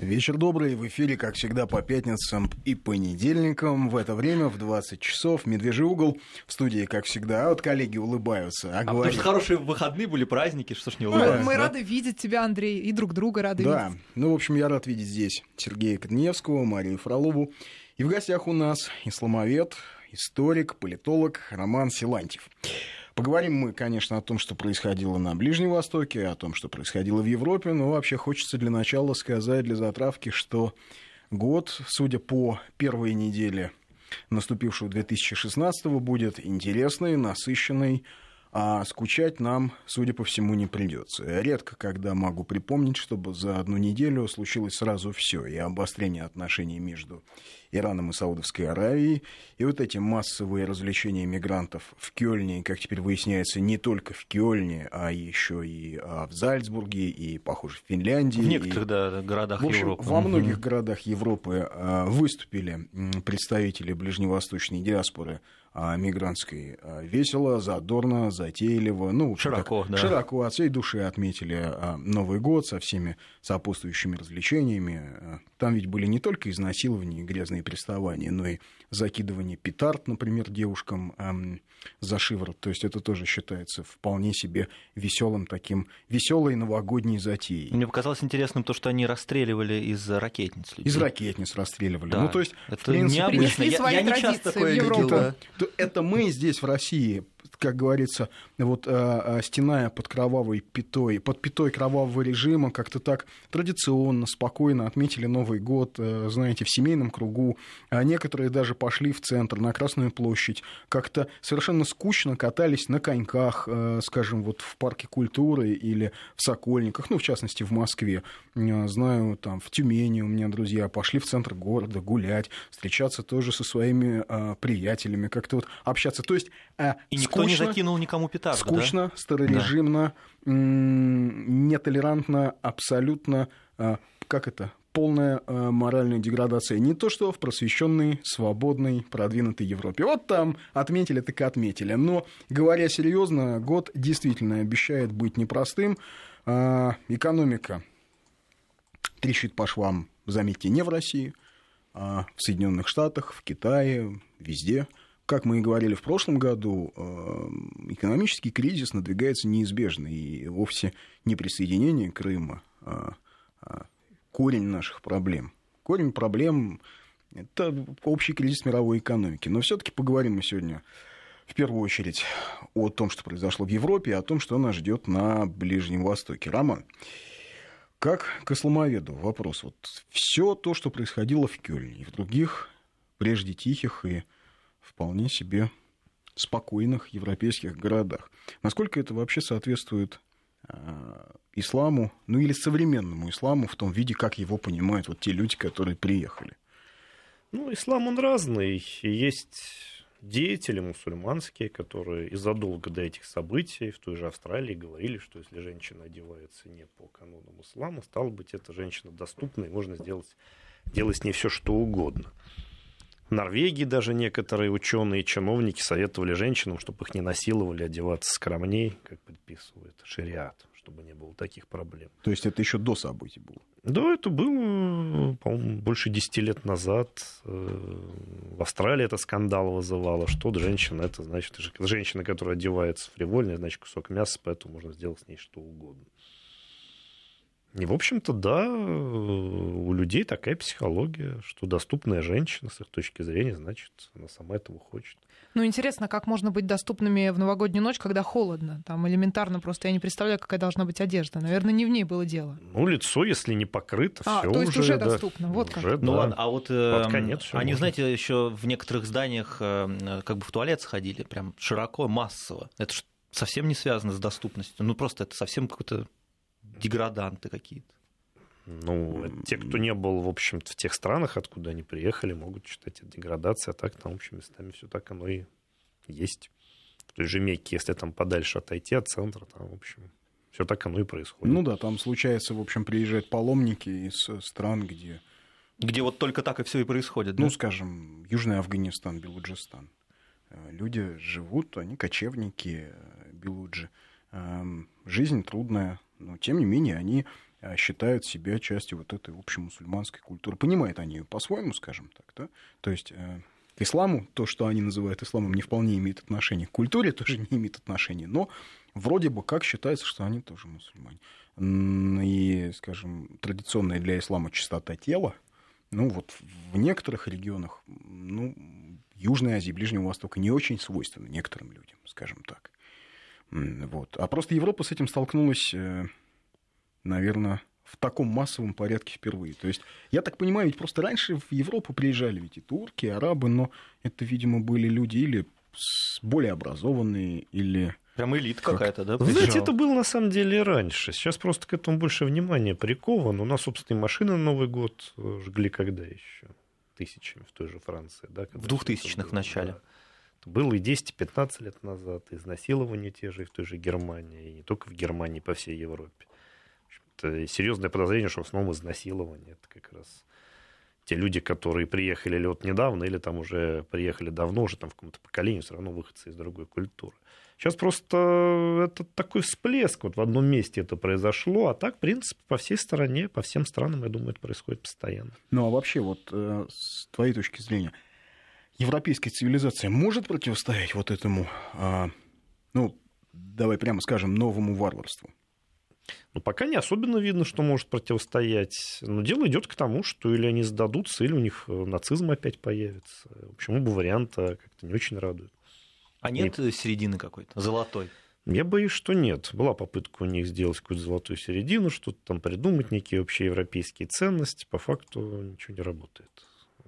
Вечер добрый. В эфире, как всегда, по пятницам и понедельникам. В это время, в 20 часов, «Медвежий угол». В студии, как всегда. А вот коллеги улыбаются. А, а говорят... потому что хорошие выходные были, праздники, что ж не улыбаются. Мы, мы да? рады видеть тебя, Андрей, и друг друга рады да. видеть. Да, ну, в общем, я рад видеть здесь Сергея Кадневского, Марию Фролову. И в гостях у нас исламовед, историк, политолог Роман Силантьев. Поговорим мы, конечно, о том, что происходило на Ближнем Востоке, о том, что происходило в Европе, но вообще хочется для начала сказать, для затравки, что год, судя по первой неделе наступившего 2016 будет интересный, насыщенный, а скучать нам, судя по всему, не придется. Редко, когда могу припомнить, чтобы за одну неделю случилось сразу все и обострение отношений между Ираном и Саудовской Аравией, и вот эти массовые развлечения мигрантов в Кёльне, как теперь выясняется, не только в Кёльне, а еще и а, в Зальцбурге, и, похоже, в Финляндии. В некоторых и, да, городах в общем, Европы. Во многих городах Европы а, выступили представители ближневосточной диаспоры а, мигрантской. А, весело, задорно, затейливо. Ну, широко, так, да. Широко, от всей души отметили а, Новый год со всеми сопутствующими развлечениями. Там ведь были не только изнасилования и грязные приставания, но и закидывание петард, например, девушкам эм, за шиворот. То есть это тоже считается вполне себе веселым таким, веселой новогодней затеей. Мне показалось интересным то, что они расстреливали из ракетниц. Людей. Из ракетниц расстреливали. Да. Ну, то есть, это в принципе, необычно. Я, я не часто такое видел. Да. Это мы здесь в России как говорится, вот э, стеная под кровавой пятой, под пятой кровавого режима, как-то так традиционно, спокойно отметили Новый год, э, знаете, в семейном кругу. А некоторые даже пошли в центр, на Красную площадь, как-то совершенно скучно катались на коньках, э, скажем, вот в парке культуры или в Сокольниках, ну, в частности, в Москве. Знаю, там, в Тюмени у меня друзья пошли в центр города гулять, встречаться тоже со своими э, приятелями, как-то вот общаться. То есть э, и никто не закинул никому петарду, Скучно, да? старорежимно, да. нетолерантно, абсолютно, а, как это, полная а, моральная деградация. Не то, что в просвещенной, свободной, продвинутой Европе. Вот там отметили, так и отметили. Но, говоря серьезно, год действительно обещает быть непростым. А, экономика трещит по швам, заметьте, не в России, а в Соединенных Штатах, в Китае, везде – как мы и говорили в прошлом году, э, экономический кризис надвигается неизбежно, и вовсе не присоединение Крыма, а, а корень наших проблем. Корень проблем – это общий кризис мировой экономики. Но все-таки поговорим мы сегодня в первую очередь о том, что произошло в Европе, и о том, что нас ждет на Ближнем Востоке. Роман, как к исламоведу вопрос. Вот все то, что происходило в Кёльне и в других, прежде тихих и вполне себе спокойных европейских городах. Насколько это вообще соответствует э, исламу, ну или современному исламу в том виде, как его понимают вот те люди, которые приехали? Ну, ислам он разный. Есть деятели мусульманские, которые и задолго до этих событий в той же Австралии говорили, что если женщина одевается не по канонам ислама, стало быть, эта женщина доступна, и можно сделать, делать с ней все, что угодно. Норвегии даже некоторые ученые и чиновники советовали женщинам, чтобы их не насиловали, одеваться скромней, как предписывает шариат, чтобы не было таких проблем. То есть это еще до событий было? Да, это было, по-моему, больше 10 лет назад. Э, в Австралии это скандал вызывало, что женщина, это значит, женщина, которая одевается фривольно, значит, кусок мяса, поэтому можно сделать с ней что угодно. И, в общем-то, да, у людей такая психология, что доступная женщина, с их точки зрения, значит, она сама этого хочет. Ну, интересно, как можно быть доступными в новогоднюю ночь, когда холодно? Там элементарно просто я не представляю, какая должна быть одежда. Наверное, не в ней было дело. Ну, лицо, если не покрыто, а, все то есть уже да, доступно. Вот уже, как. Ну да. ладно, а вот э, конец они, можно. знаете, еще в некоторых зданиях э, как бы в туалет сходили, прям широко, массово. Это ж совсем не связано с доступностью. Ну, просто это совсем какой-то деграданты какие-то. Ну, те, кто не был, в общем-то, в тех странах, откуда они приехали, могут считать это деградацией, а так там, в общем, местами все так оно и есть. В той же Мекке, если там подальше отойти от центра, там, в общем, все так оно и происходит. Ну да, там случается, в общем, приезжают паломники из стран, где... Где вот только так и все и происходит, Ну, да? скажем, Южный Афганистан, Белуджистан. Э, люди живут, они кочевники, э, белуджи. Эм, жизнь трудная, но тем не менее они а, считают себя частью вот этой общей мусульманской культуры. Понимают они ее по-своему, скажем так, да? То есть э, к исламу, то, что они называют исламом, не вполне имеет отношение к культуре, тоже не имеет отношения, но вроде бы как считается, что они тоже мусульмане. И, скажем, традиционная для ислама чистота тела, ну вот в некоторых регионах, ну, Южной Азии, Ближнего Востока не очень свойственно некоторым людям, скажем так. Вот. А просто Европа с этим столкнулась, э, наверное, в таком массовом порядке впервые. То есть, я так понимаю, ведь просто раньше в Европу приезжали ведь и турки, и арабы, но это, видимо, были люди или более образованные, или... Прям элита какая-то, да? Вы знаете, это было на самом деле раньше. Сейчас просто к этому больше внимания приковано. У нас, собственно, и машины на Новый год жгли когда еще? Тысячами в той же Франции, да? В двухтысячных в начале. Да. Было и 10-15 лет назад, изнасилования те же и в той же Германии, и не только в Германии, по всей Европе. серьезное подозрение, что в основном изнасилование это как раз те люди, которые приехали или вот недавно, или там уже приехали давно, уже там в каком-то поколении, все равно выходцы из другой культуры. Сейчас просто это такой всплеск, вот в одном месте это произошло, а так, в принципе, по всей стране, по всем странам, я думаю, это происходит постоянно. Ну, а вообще, вот э, с твоей точки зрения, европейская цивилизация может противостоять вот этому, а, ну, давай прямо скажем, новому варварству? Ну, пока не особенно видно, что может противостоять. Но дело идет к тому, что или они сдадутся, или у них э, нацизм опять появится. Почему бы варианта как-то не очень радует. А нет и... середины какой-то, золотой? Я боюсь, что нет. Была попытка у них сделать какую-то золотую середину, что-то там придумать, некие общеевропейские ценности. По факту ничего не работает.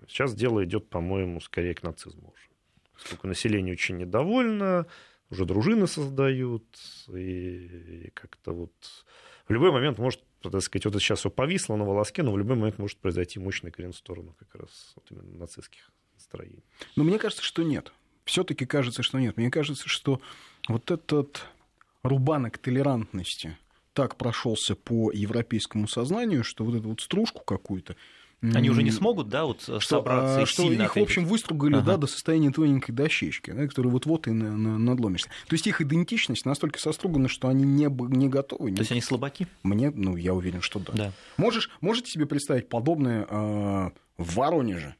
Сейчас дело идет, по-моему, скорее к нацизму уже. Поскольку население очень недовольно, уже дружины создают, и как-то вот в любой момент может, так сказать, вот это сейчас все повисло на волоске, но в любой момент может произойти мощный крен в сторону как раз вот именно нацистских настроений. Но мне кажется, что нет. Все-таки кажется, что нет. Мне кажется, что вот этот рубанок толерантности так прошелся по европейскому сознанию, что вот эту вот стружку какую-то они уже не смогут, да, вот что, собраться а, и что сильно их, ответить. в общем, выстругали, ага. да, до состояния тоненькой дощечки, да, которую вот-вот и на, на, надломишься. То есть их идентичность настолько состругана, что они не, не готовы. То есть они слабаки? Мне, ну, я уверен, что да. да. Можешь, можете себе представить подобное э, в Воронеже?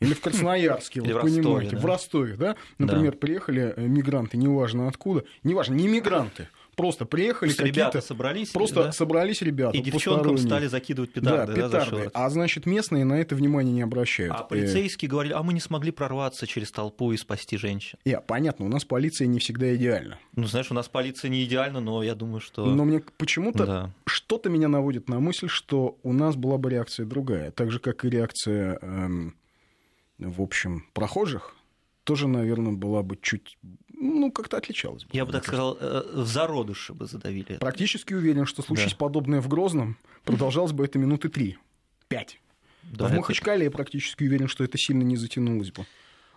Или в Красноярске, вы понимаете, в Ростове, да? Например, приехали э, мигранты, неважно откуда, неважно, не мигранты, Просто приехали какие-то... ребята собрались. Просто да? собрались ребята. И девчонкам стали закидывать петарды. Да, петарды. Да, а значит, местные на это внимание не обращают. А полицейские говорили, а мы не смогли прорваться через толпу и спасти женщин. Я, понятно, у нас полиция не всегда идеальна. Ну, знаешь, у нас полиция не идеальна, но я думаю, что... Но мне почему-то да. что-то меня наводит на мысль, что у нас была бы реакция другая. Так же, как и реакция, эм, в общем, прохожих тоже, наверное, была бы чуть, ну, как-то отличалась. Бы, Я бы так сказал, э, в зародыше бы задавили. Практически уверен, что случись да. подобное в Грозном, продолжалось бы это минуты три, пять. Да, в Махачкале я практически уверен, что это сильно не затянулось бы.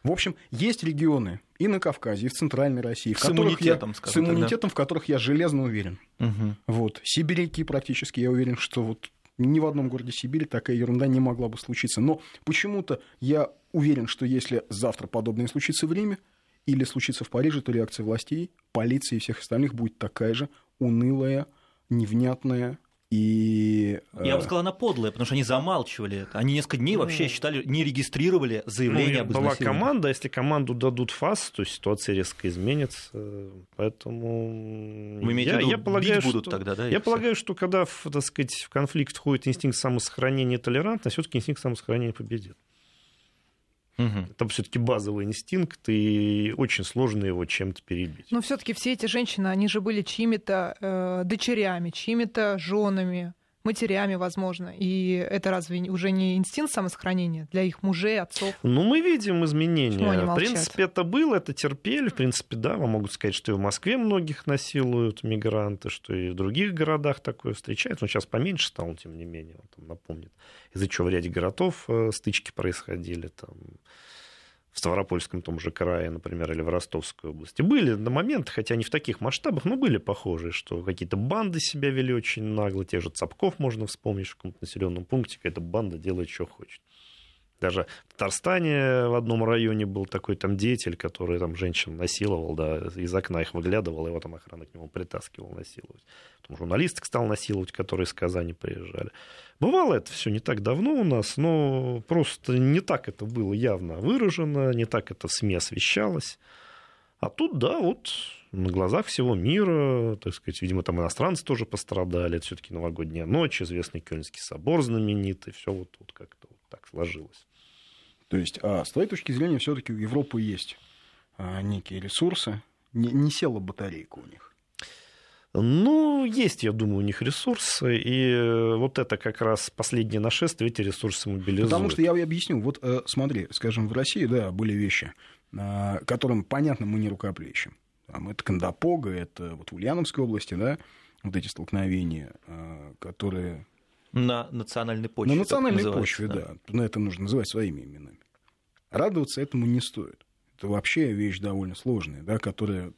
В общем, есть регионы и на Кавказе, и в Центральной России, в с иммунитетом, я, с иммунитетом, в которых я железно уверен. Угу. Вот. Сибиряки практически, я уверен, что вот ни в одном городе Сибири такая ерунда не могла бы случиться. Но почему-то я уверен, что если завтра подобное случится в Риме или случится в Париже, то реакция властей, полиции и всех остальных будет такая же унылая, невнятная, и... Я бы э, сказал, она подлая, потому что они замалчивали это. Они несколько дней вообще считали, не регистрировали заявление ну, об Была команда, если команду дадут ФАС, то ситуация резко изменится. Поэтому... Вы имеете я, в виду, я полагаю, будут что, тогда, да? Я полагаю, что когда, так сказать, в конфликт входит инстинкт самосохранения и толерантность, все таки инстинкт самосохранения победит. Угу. Это все-таки базовый инстинкт, и очень сложно его чем-то перебить. Но все-таки все эти женщины, они же были чьими-то э, дочерями, чьими-то женами, матерями, возможно. И это разве уже не инстинкт самосохранения для их мужей, отцов? Ну, мы видим изменения. В принципе, это было, это терпели. В принципе, да, вам могут сказать, что и в Москве многих насилуют мигранты, что и в других городах такое встречается. Но сейчас поменьше стало, тем не менее, он там напомнит, из-за чего в ряде городов э, стычки происходили. Там, в Ставропольском том же крае, например, или в Ростовской области. Были на момент, хотя не в таких масштабах, но были похожие, что какие-то банды себя вели очень нагло. Тех же Цапков можно вспомнить, в каком-то населенном пункте какая-то банда делает, что хочет. Даже в Татарстане в одном районе был такой там деятель, который там женщин насиловал, да, из окна их выглядывал, его там охрана к нему притаскивал насиловать. Потом журналисток стал насиловать, которые из Казани приезжали. Бывало это все не так давно у нас, но просто не так это было явно выражено, не так это в СМИ освещалось. А тут, да, вот на глазах всего мира, так сказать, видимо, там иностранцы тоже пострадали, это все-таки новогодняя ночь, известный Кёльнский собор знаменитый, все вот, вот как-то вот так сложилось. То есть, а, с твоей точки зрения, все-таки у Европы есть а, некие ресурсы, не, не села батарейка у них. Ну, есть, я думаю, у них ресурсы, и вот это как раз последнее нашествие, эти ресурсы мобилизуют. Потому что я объясню, вот э, смотри, скажем, в России, да, были вещи, а, которым, понятно, мы не рукоплещем. Там, это Кандапога, это вот в Ульяновской области, да, вот эти столкновения, а, которые... На национальной почве. На национальной почве, да. да. Но это нужно называть своими именами. Радоваться этому не стоит. Это вообще вещь довольно сложная, да, которая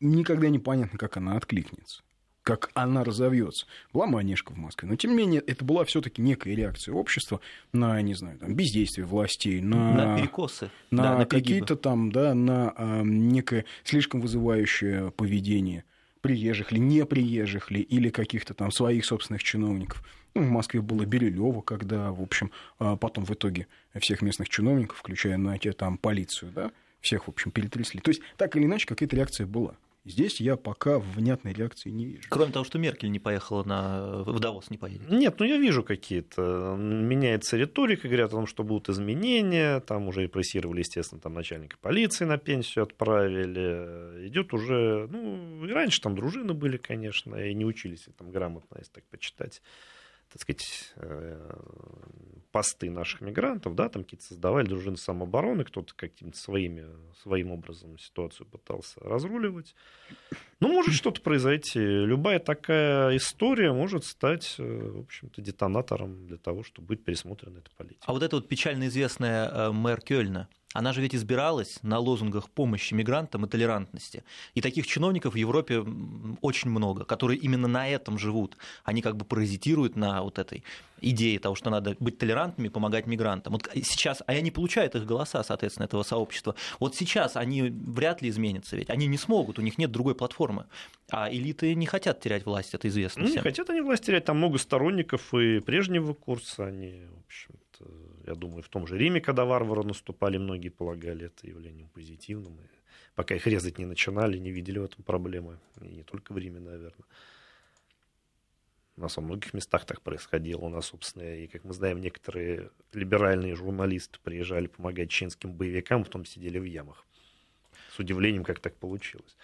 никогда не понятно, как она откликнется как она разовьется. Была манежка в Москве. Но, тем не менее, это была все-таки некая реакция общества на, не знаю, там, бездействие властей, на, на перекосы, на, да, на какие-то там, да, на а, некое слишком вызывающее поведение приезжих ли, не приезжих ли, или каких-то там своих собственных чиновников. Ну, в Москве было Бирюлево, когда, в общем, а, потом в итоге всех местных чиновников, включая на там полицию, да, всех, в общем, перетрясли. То есть, так или иначе, какая-то реакция была. Здесь я пока внятной реакции не вижу. Кроме того, что Меркель не поехала на... в Давос, не поедет. Нет, ну я вижу какие-то. Меняется риторика, говорят о том, что будут изменения. Там уже репрессировали, естественно, там начальника полиции на пенсию отправили. Идет уже... Ну, и раньше там дружины были, конечно, и не учились там грамотно, если так почитать так сказать, э, посты наших мигрантов, да, там какие-то создавали дружины самообороны, кто-то каким-то своими, своим образом ситуацию пытался разруливать. Ну, может что-то произойти. Любая такая история может стать, э, в общем-то, детонатором для того, чтобы быть пересмотрена эта политика. А вот эта вот печально известная э, мэр Кёльна, она же ведь избиралась на лозунгах помощи мигрантам и толерантности. И таких чиновников в Европе очень много, которые именно на этом живут. Они как бы паразитируют на вот этой идее того, что надо быть толерантными, помогать мигрантам. Вот сейчас, а они получают их голоса, соответственно, этого сообщества. Вот сейчас они вряд ли изменятся, ведь они не смогут, у них нет другой платформы. А элиты не хотят терять власть, это известно. Ну, всем. Не хотят они власть терять, там много сторонников и прежнего курса, они, в общем я думаю, в том же Риме, когда варвары наступали, многие полагали это явлением позитивным. И пока их резать не начинали, не видели в этом проблемы. И не только в Риме, наверное. У нас во многих местах так происходило. У нас, собственно, и, как мы знаем, некоторые либеральные журналисты приезжали помогать чеченским боевикам, потом сидели в ямах. С удивлением, как так получилось.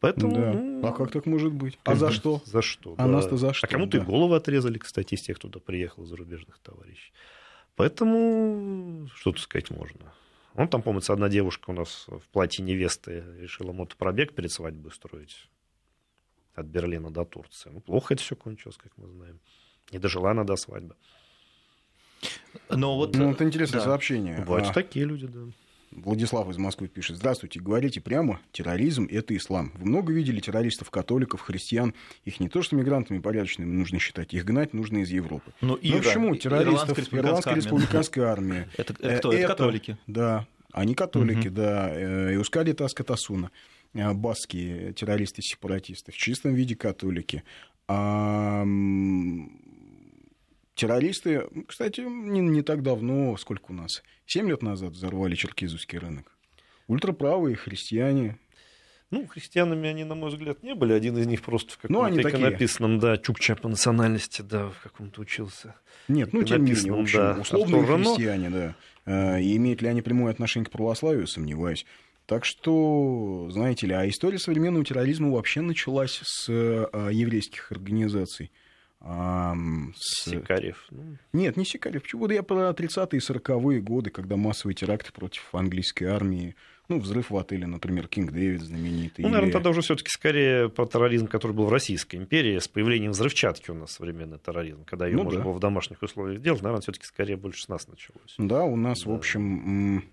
Поэтому, да. ну, а как так может быть? А за что? За что? А да. нас-то за что? А кому-то да. и голову отрезали, кстати, из тех, кто туда приехал, зарубежных товарищей. Поэтому что тут сказать можно. Он там, помнится, одна девушка у нас в платье невесты решила мотопробег перед свадьбой строить от Берлина до Турции. Ну, плохо это все кончилось, как мы знаем. Не дожила она до свадьбы. Но вот, ну, это интересное да. сообщение. Бывают а... такие люди, да. Владислав из Москвы пишет. Здравствуйте, говорите прямо, терроризм – это ислам. Вы много видели террористов, католиков, христиан? Их не то что мигрантами порядочными нужно считать, их гнать нужно из Европы. Но ну, Ира, почему? Террористов Ирландская республиканская армия. Это, это кто? Это, католики? Да, они католики, да. Э, Иускали Таскатасуна, э, баские террористы-сепаратисты, в чистом виде католики. А Террористы, кстати, не, не так давно, сколько у нас, 7 лет назад взорвали черкизовский рынок. Ультраправые христиане. Ну, христианами они, на мой взгляд, не были. Один из них просто в ну, каком-то ну, иконописном, да, чукча по национальности, да, в каком-то учился. Нет, ну, тем не менее, в общем, да, условные Артур христиане, да. А, и имеют ли они прямое отношение к православию, сомневаюсь. Так что, знаете ли, а история современного терроризма вообще началась с а, еврейских организаций. С... Сикарев. Ну. Нет, не Сикарев. Почему? Да я про 30-е и 40-е годы, когда массовые теракты против английской армии, ну, взрыв в отеле, например, Кинг Дэвид знаменитый. Ну, наверное, или... тогда уже все-таки скорее про терроризм, который был в Российской империи, с появлением взрывчатки у нас современный терроризм, когда ее ну, можно да. было в домашних условиях делать, наверное, все-таки скорее больше с нас началось. Да, у нас, да. в общем,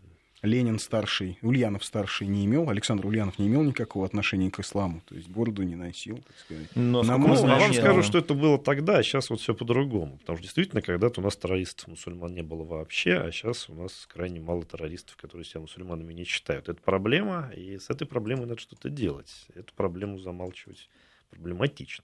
Ленин старший, Ульянов старший не имел, Александр Ульянов не имел никакого отношения к исламу, то есть бороду не носил, так сказать. Но, На мой взгляд, вам нет. скажу, что это было тогда, а сейчас вот все по-другому. Потому что действительно, когда-то у нас террористов мусульман не было вообще, а сейчас у нас крайне мало террористов, которые себя мусульманами не считают. Это проблема, и с этой проблемой надо что-то делать. Эту проблему замалчивать проблематично.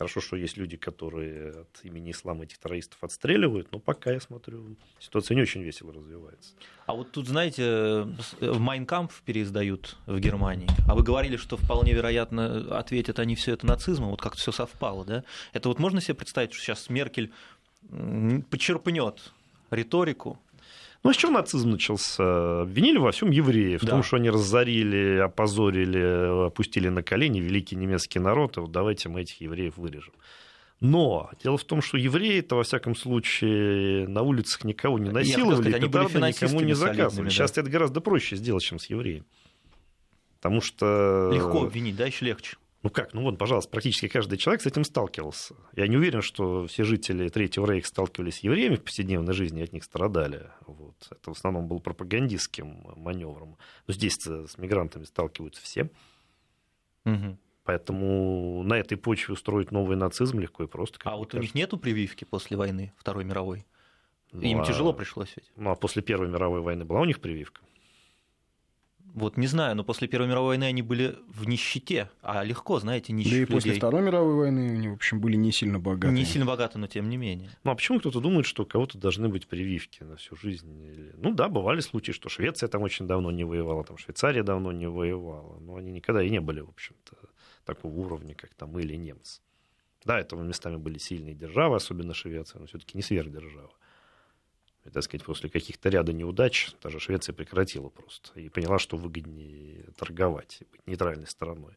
Хорошо, что есть люди, которые от имени ислама этих террористов отстреливают, но пока, я смотрю, ситуация не очень весело развивается. А вот тут, знаете, в Майнкамп переиздают в Германии. А вы говорили, что вполне вероятно ответят они все это нацизмом. Вот как-то все совпало, да? Это вот можно себе представить, что сейчас Меркель м, почерпнет риторику Ну, а с чего нацизм начался? Обвинили во всем евреев, в Да. том, что они разорили, опозорили, опустили на колени великий немецкий народ, и вот давайте мы этих евреев вырежем. Но дело в том, что евреи-то, во всяком случае, на улицах никого не насиловали, сказать, петарды никому не заказывали. да. Сейчас это гораздо проще сделать, чем с евреем. Потому что... легко обвинить, да, еще легче. Ну как, ну вот, пожалуйста, практически каждый человек с этим сталкивался. Я не уверен, что все жители Третьего Рейха сталкивались с евреями в повседневной жизни и от них страдали. Вот. Это в основном был пропагандистским маневром. Но здесь с мигрантами сталкиваются все. Мгм. Поэтому на этой почве устроить новый нацизм легко и просто. А вот у них кажется. нету прививки после войны Второй мировой? Ну, Им а- тяжело пришлось ведь. Ну а после Первой мировой войны была у них прививка? Вот не знаю, но после Первой мировой войны они были в нищете, а легко, знаете, Да нищих и после людей. Второй мировой войны они, в общем, были не сильно богаты. Не сильно богаты, но тем не менее. Ну а почему кто-то думает, что у кого-то должны быть прививки на всю жизнь? Или- Ну да, бывали случаи, что Швеция там очень давно не воевала, там Швейцария давно не воевала, но они никогда и не были, в общем-то, такого уровня, как там мы или немцы. Да, это местами были сильные державы, особенно Швеция, но все-таки не сверхдержава. И, так сказать, после каких-то ряда неудач даже Швеция прекратила просто и поняла, что выгоднее торговать, быть нейтральной стороной.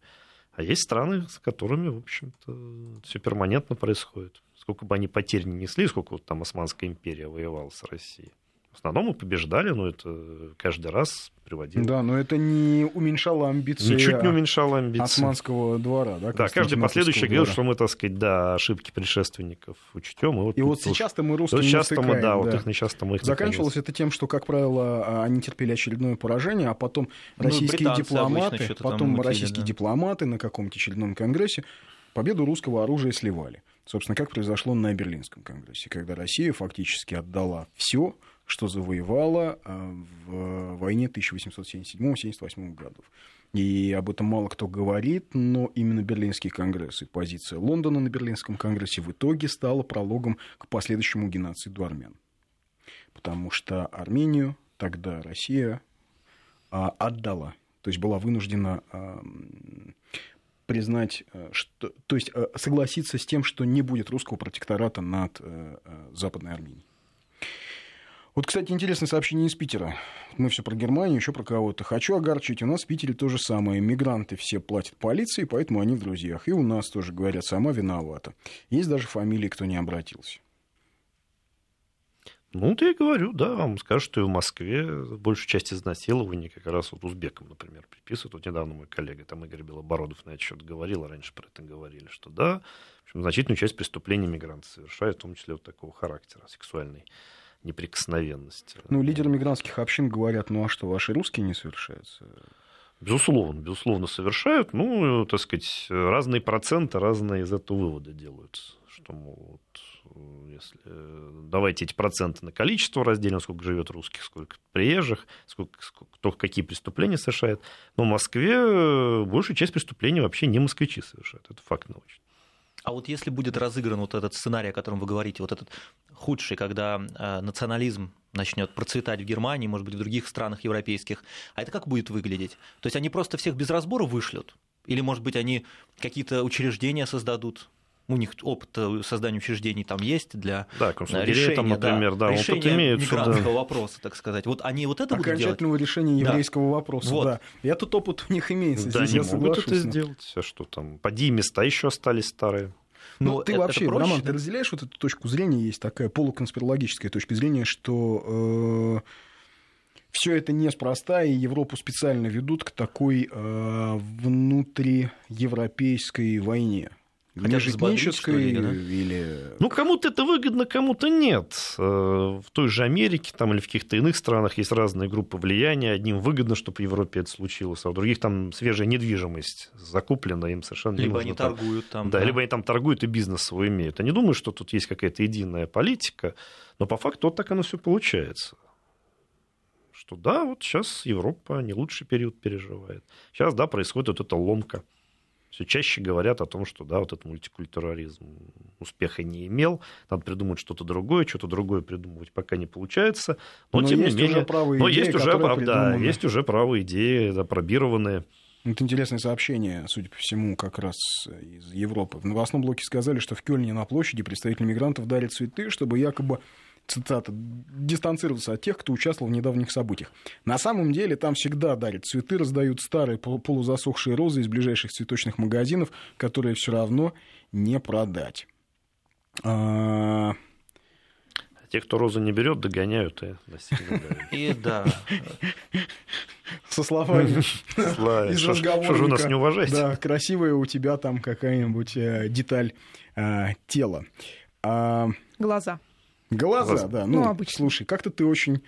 А есть страны, с которыми, в общем-то, все перманентно происходит. Сколько бы они потерь не несли, сколько вот там Османская империя воевала с Россией. В основном мы побеждали, но это каждый раз приводило. Да, но это не уменьшало амбиции Ничуть не уменьшало амбиции. османского двора. Да, Да, каждый последующий говорил, что мы, так сказать, да, ошибки предшественников учтем. И вот, И вот сейчас-то мы вот русские не сейчас-то мы, да, натыкаем, вот да. их сейчас-то мы их Заканчивалось это тем, что, как правило, а, они терпели очередное поражение, а потом Ну, российские дипломаты, потом мутили, российские да. дипломаты на каком-то очередном конгрессе победу русского оружия сливали. Собственно, как произошло на Берлинском конгрессе, когда Россия фактически отдала все, что завоевала а, в войне 1877-78 годов. И об этом мало кто говорит, но именно Берлинский конгресс и позиция Лондона на Берлинском конгрессе в итоге стала прологом к последующему геноциду армян. Потому что Армению тогда Россия а, отдала, то есть была вынуждена а, м, признать, а, что, то есть а, согласиться с тем, что не будет русского протектората над Западной Арменией. Вот, кстати, интересное сообщение из Питера. Мы все про Германию, еще про кого-то. Хочу огорчить. У нас в Питере то же самое. Мигранты все платят полиции, поэтому они в друзьях. И у нас тоже говорят, сама виновата. Есть даже фамилии, кто не обратился. Ну, вот я говорю, да, вам скажут, что и в Москве большую часть изнасилований как раз вот узбекам, например, приписывают. Вот недавно мой коллега, там Игорь Белобородов на этот счет говорил, раньше про это говорили, что да, в общем, значительную часть преступлений мигранты совершают, в том числе вот такого характера, сексуальной неприкосновенности. Ну, лидеры мигрантских общин говорят, ну а что, ваши русские не совершаются? Безусловно, безусловно, совершают. Ну, так сказать, разные проценты, разные из этого выводы делают. Что, мол, вот, если давайте эти проценты на количество разделим, сколько живет русских, сколько приезжих, сколько, сколько, кто какие преступления совершает. Но в Москве большую часть преступлений вообще не москвичи совершают. Это факт научный. А вот если будет разыгран вот этот сценарий, о котором вы говорите, вот этот худший, когда э, национализм начнет процветать в Германии, может быть, в других странах европейских, а это как будет выглядеть? То есть они просто всех без разбора вышлют? Или, может быть, они какие-то учреждения создадут? У них опыт э, создания учреждений там есть для Да, э, решения, там, например, да, опыт решения имеются, да. мигрантского вопроса, так сказать. Вот они вот это будут делать? Окончательного решения Да. еврейского вопроса, Вот. да. И этот опыт у них имеется. Да, Здесь не я могут это сделать. А что там? Поди, места еще остались старые. Ну, Ну, ты это- вообще, это проще, Роман, да? ты разделяешь вот эту точку зрения, есть такая полуконспирологическая точка зрения, что все это неспроста, и Европу специально ведут к такой э, внутриевропейской войне. Межэтнической да? или... Ну, кому-то это выгодно, кому-то нет. Э, в той же Америке там, или в каких-то иных странах есть разные группы влияния. Одним выгодно, чтобы в Европе это случилось, а у других там свежая недвижимость закуплена, им совершенно либо не нужно. Либо они торгуют там. Да, да, либо они там торгуют и бизнес свой имеют. Я не думаю, что тут есть какая-то единая политика, но по факту вот так оно все получается что да, вот сейчас Европа не лучший период переживает. Сейчас, да, происходит вот эта ломка все чаще говорят о том, что да, вот этот мультикультурализм успеха не имел, надо придумать что-то другое, что-то другое придумывать пока не получается, но, но тем не менее, уже правые но идеи, есть уже, да, есть уже правые идеи, запробированные. Это интересное сообщение, судя по всему, как раз из Европы. В новостном блоке сказали, что в Кёльне на площади представители мигрантов дарят цветы, чтобы якобы цитата, дистанцироваться от тех, кто участвовал в недавних событиях. На самом деле там всегда дарят цветы, раздают старые полузасохшие розы из ближайших цветочных магазинов, которые все равно не продать. А... Те, кто розу не берет, догоняют и И да. Со словами из разговора. Что же вы нас не уважаете? Да, красивая у тебя там какая-нибудь э, деталь э, тела. А, Глаза. Глаза, Глаза. да. Ну, ну обычно. слушай, как-то ты очень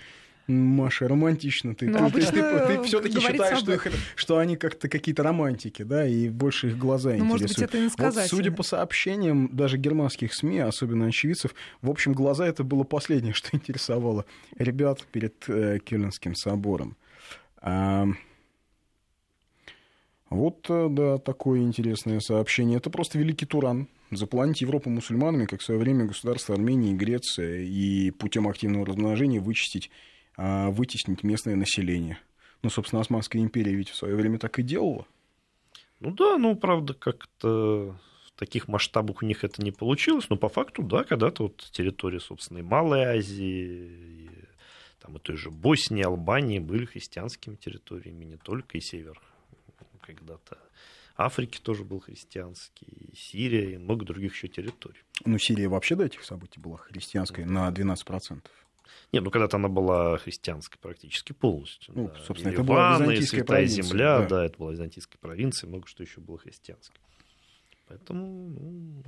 Маша, романтично ты. Ну, ты, ты, ты, ты все-таки считаешь, что, их, что они как-то какие-то романтики, да, и больше их глаза ну, интересуют. Может быть, это не сказать. Вот, судя по сообщениям даже германских СМИ, особенно очевидцев, в общем, глаза это было последнее, что интересовало ребят перед э, Кёльнским собором. А, вот, э, да, такое интересное сообщение. Это просто великий Туран запланить Европу мусульманами, как в свое время государства Армения и Греция, и путем активного размножения вычистить, а, вытеснить местное население. Ну, собственно, Османская империя ведь в свое время так и делала. Ну да, ну, правда, как-то в таких масштабах у них это не получилось, но по факту, да, когда-то вот территория, собственно, и Малой Азии, и, там и той же Боснии, Албании были христианскими территориями, не только и север когда-то Африки тоже был христианский, Сирия и много других еще территорий. Ну, Сирия вообще до этих событий была христианской на 12%. Нет, ну когда-то она была христианской практически полностью. Ну, да. собственно, и это была византийская Святая провинция, земля, да. да, это была византийская провинция, много что еще было христианской. Поэтому, ну,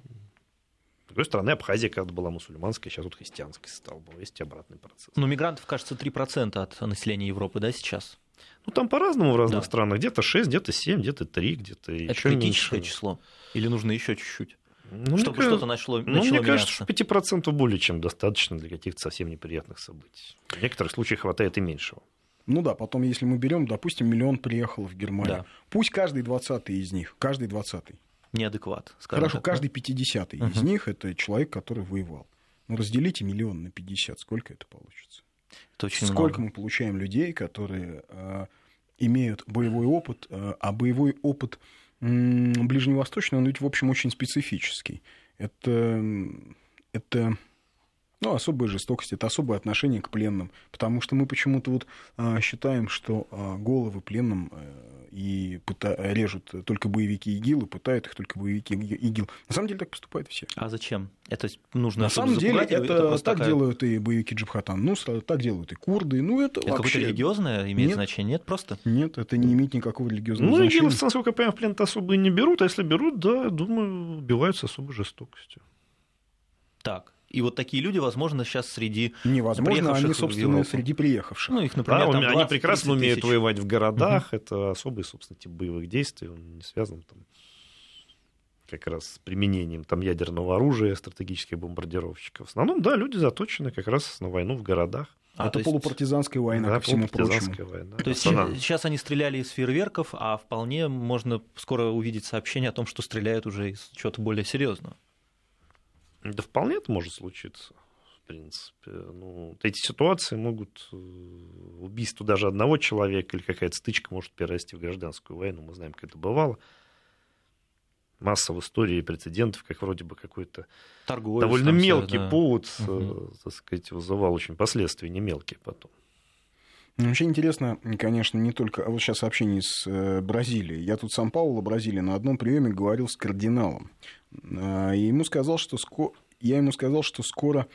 с другой стороны, Абхазия когда была мусульманская, сейчас вот христианской стала. Есть обратный процесс. Ну, мигрантов, кажется, 3% от населения Европы, да, сейчас? Ну, там по-разному в разных да. странах. Где-то 6, где-то 7, где-то 3, где-то Это еще критическое меньше. число? Или нужно еще чуть-чуть? Ну, чтобы что-то начало, ну, начало мне кажется, что 5% более чем достаточно для каких-то совсем неприятных событий. В некоторых случаях хватает и меньшего. Ну да, потом, если мы берем, допустим, миллион приехал в Германию. Да. Пусть каждый двадцатый из них, каждый двадцатый. Неадекват. Хорошо, так, каждый пятидесятый угу. из них это человек, который воевал. Ну разделите миллион на 50, сколько это получится? Это очень Сколько много. мы получаем людей, которые э, имеют боевой опыт, э, а боевой опыт э, ближневосточный, он ведь, в общем, очень специфический. Это, это ну, особая жестокость, это особое отношение к пленным. Потому что мы почему-то вот а, считаем, что а, головы пленным а, и пыта... режут только боевики ИГИЛ, и пытают их только боевики ИГИЛ. На самом деле так поступают все. А зачем? Это нужно На самом деле это, это так такая... делают и боевики Джабхатан Нусра, так делают и курды. Ну, это, это вообще... какое-то религиозное имеет нет, значение? Нет, просто? Нет, это не имеет никакого религиозного ну, значения. Ну, ИГИЛ, насколько я понимаю, в плен особо и не берут, а если берут, да, думаю, убиваются особой жестокостью. Так, и вот такие люди, возможно, сейчас среди Невозможно, они, собственно, среди приехавших. Ну, их, например, да, они прекрасно умеют тысяч. воевать в городах. Угу. Это особый, собственно, тип боевых действий. Он не связан там, как раз с применением там, ядерного оружия, стратегических бомбардировщиков. В основном, да, люди заточены как раз на войну в городах. А, это полупартизанская война, да, ко всему прочему. Война. То есть сейчас они стреляли из фейерверков, а вполне можно скоро увидеть сообщение о том, что стреляют уже из чего-то более серьезного. Да вполне это может случиться, в принципе. Ну, эти ситуации могут... Э, убийство даже одного человека или какая-то стычка может перерасти в гражданскую войну. Мы знаем, как это бывало. Масса в истории прецедентов, как вроде бы какой-то довольно мелкий да. повод, угу. так сказать, вызывал очень последствия не мелкие потом. Ну, вообще интересно, конечно, не только... А вот сейчас сообщение из э, Бразилии. Я тут сам Паула, Бразилия, на одном приеме говорил с кардиналом. А, и ему сказал, что скоро... Я ему сказал, что скоро